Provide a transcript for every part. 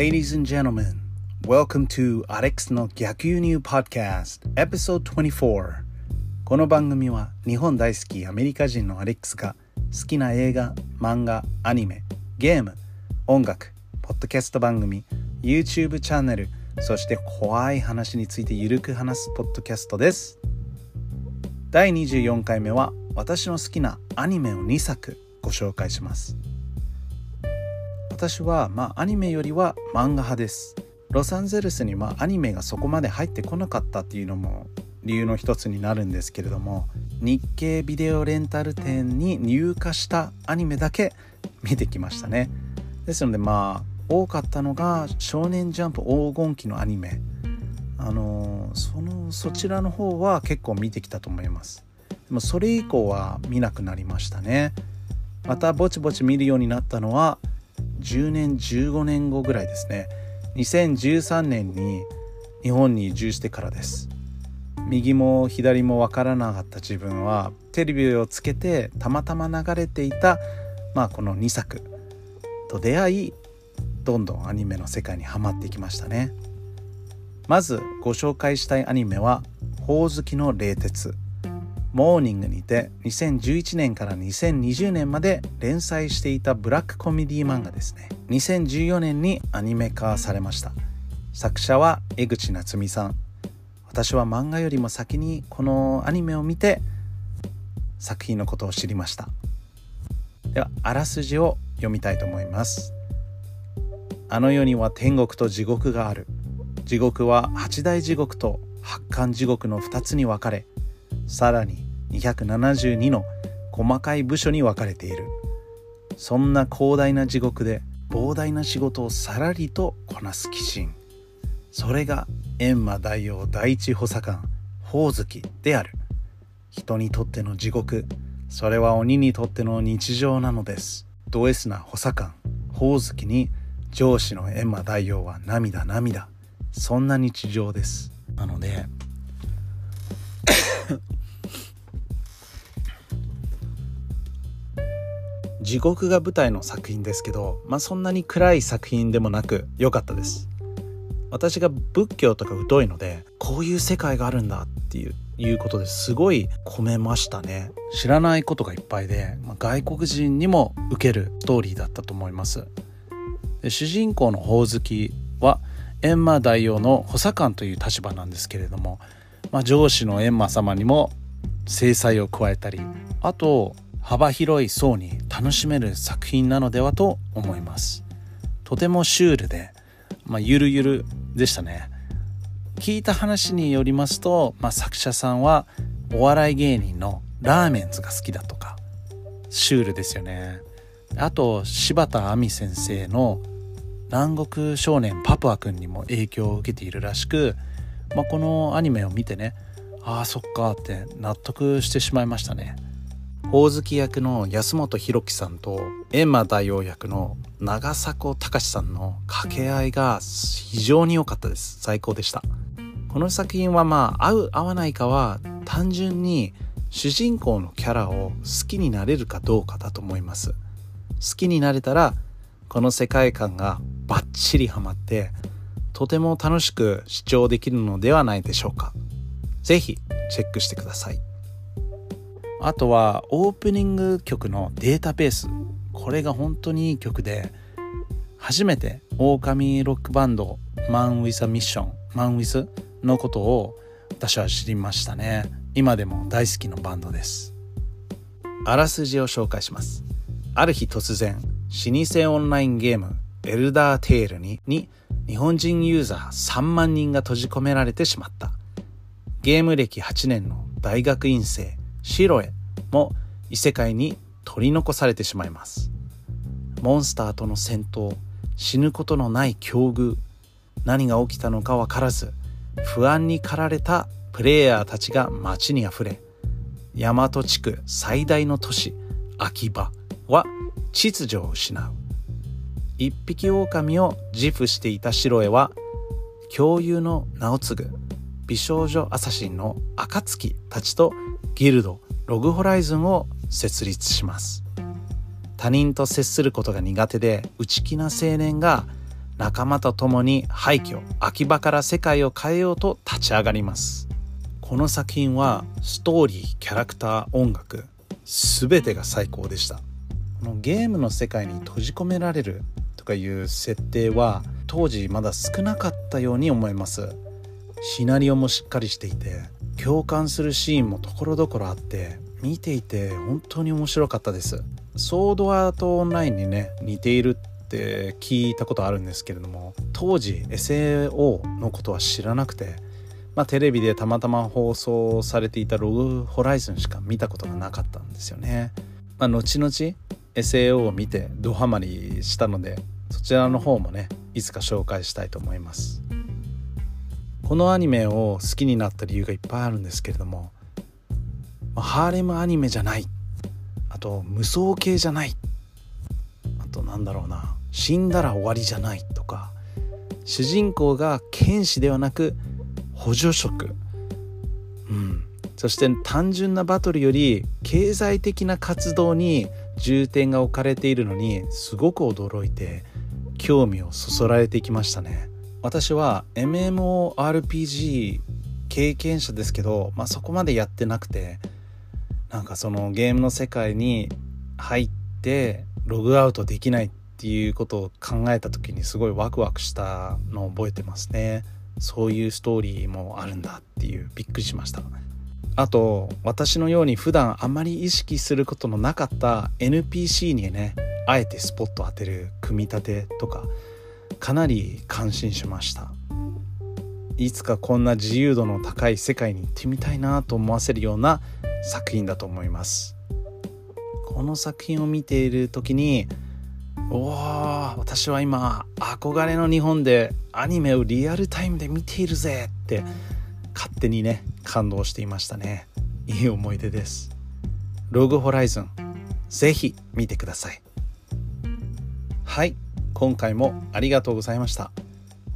Ladies and gentlemen, welcome to Alex の逆輸入 Podcast Episode 24この番組は日本大好きアメリカ人のアレックスが好きな映画、漫画、アニメ、ゲーム、音楽、ポッドキャスト番組、YouTube チャンネルそして怖い話についてゆるく話すポッドキャストです。第24回目は私の好きなアニメを2作ご紹介します。私はまあアニメよりは漫画派です。ロサンゼルスにまあアニメがそこまで入ってこなかったっていうのも理由の一つになるんですけれども日系ビデオレンタル店に入荷したアニメだけ見てきましたね。ですのでまあ多かったのが「少年ジャンプ黄金期」のアニメ。あのそのそちらの方は結構見てきたと思います。でもそれ以降は見なくなりましたね。またぼちぼち見るようになったのは10年15年後ぐらいですね。2013年に日本に移住してからです。右も左も分からなかった自分はテレビをつけてたまたま流れていた、まあ、この2作と出会いどんどんアニメの世界にはまっていきましたね。まずご紹介したいアニメは「ほおずきの冷徹」モーニングにて2011年から2020年まで連載していたブラックコメディ漫画ですね。2014年にアニメ化されました。作者は江口夏美さん。私は漫画よりも先にこのアニメを見て作品のことを知りました。ではあらすじを読みたいと思います。あの世には天国と地獄がある。地獄は八大地獄と八寒地獄の2つに分かれさらに272の細かい部署に分かれている。そんな広大な地獄で膨大な仕事をさらりとこなす鬼神。それが閻魔大王第一補佐官宝月である。人にとっての地獄それは鬼にとっての日常なのです。ド S な補佐官宝月に上司の閻魔大王は涙涙。そんな日常です。なので地獄が舞台の作品ですけど、まあ、そんなに暗い作品でもなく良かったです。私が仏教とか疎いのでこういう世界があるんだっていういうことです。ごい込めましたね。知らないことがいっぱいで、まあ、外国人にも受けるストーリーだったと思います。で主人公のほおずきは閻魔大王の補佐官という立場なんですけれども、まあ、上司の閻魔様にも制裁を加えたりあと幅広い層に楽しめる作品なのではと思います。とてもシュールで、まあ、ゆるゆるでしたね。聞いた話によりますと、まあ、作者さんはお笑い芸人のラーメンズが好きだとかシュールですよね。あと柴田亜美先生の南国少年パプア君にも影響を受けているらしく、まあ、このアニメを見てねああそっかって納得してしまいましたね。ほおずき役の安本博樹さんと閻魔大王役の長迫隆さんの掛け合いが非常に良かったです。最高でした。この作品はまあ合う合わないかは単純に主人公のキャラを好きになれるかどうかだと思います。好きになれたらこの世界観がバッチリハマってとても楽しく視聴できるのではないでしょうか。是非チェックしてください。あとはオープニング曲のデータベース。これが本当にいい曲で初めて狼ロックバンドマン・ウィザ・ミッションマン・ウィズのことを私は知りましたね。今でも大好きなバンドです。あらすじを紹介します。ある日突然老舗オンラインゲームエルダーテールにに日本人ユーザー3万人が閉じ込められてしまった。ゲーム歴8年の大学院生シロエも異世界に取り残されてしまいます。モンスターとの戦闘死ぬことのない境遇何が起きたのか分からず不安に駆られたプレイヤーたちが街にあふれ大和地区最大の都市秋葉は秩序を失う。一匹狼を自負していたシロエは共有の名を継ぐ美少女アサシンの暁たちとギルドログホライズンを設立します。他人と接することが苦手で内気な青年が仲間と共に廃墟秋葉から世界を変えようと立ち上がります。この作品はストーリーキャラクター音楽全てが最高でした。このゲームの世界に閉じ込められるとかいう設定は当時まだ少なかったように思います。シナリオもしっかりしていて共感するシーンもところどころあって見ていて本当に面白かったですソードアートオンラインにね似ているって聞いたことあるんですけれども当時 SAO のことは知らなくてまあ、テレビでたまたま放送されていたログホライズンしか見たことがなかったんですよね。まあ、後々 SAO を見てドハマりしたのでそちらの方もねいつか紹介したいと思います。このアニメを好きになった理由がいっぱいあるんですけれども、まあ、ハーレムアニメじゃない。あと無双系じゃない。あとなんだろうな。死んだら終わりじゃないとか。主人公が剣士ではなく補助職、うん、そして単純なバトルより経済的な活動に重点が置かれているのにすごく驚いて興味をそそられてきましたね。私は MMORPG 経験者ですけど、まあ、そこまでやってなくてなんかそのゲームの世界に入ってログアウトできないっていうことを考えた時にすごいワクワクしたのを覚えてますね。そういうストーリーもあるんだっていうびっくりしましたあと私のように普段あまり意識することのなかった NPC にねあえてスポット当てる組み立てとかかなり感心しました。いつかこんな自由度の高い世界に行ってみたいなと思わせるような作品だと思います。この作品を見ている時におお私は今憧れの日本でアニメをリアルタイムで見ているぜって勝手にね感動していましたね。いい思い出です。ログホライズンぜひ見てください。はい。今回もありがとうございました。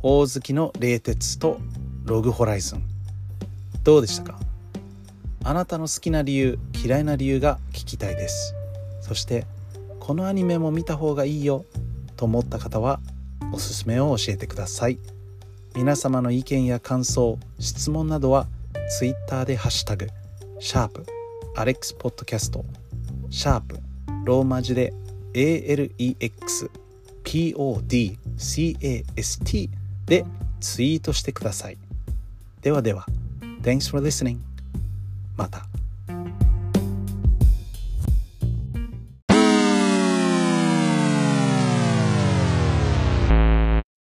大好きの冷徹とログホライズン。どうでしたか？あなたの好きな理由嫌いな理由が聞きたいです。そしてこのアニメも見た方がいいよと思った方はおすすめを教えてください。皆様の意見や感想質問などは Twitter でハッシュタグシャープアレックスポッドキャストシャープローマ字で ALEX podcast でツイートしてくださいではでは Thanks for listening また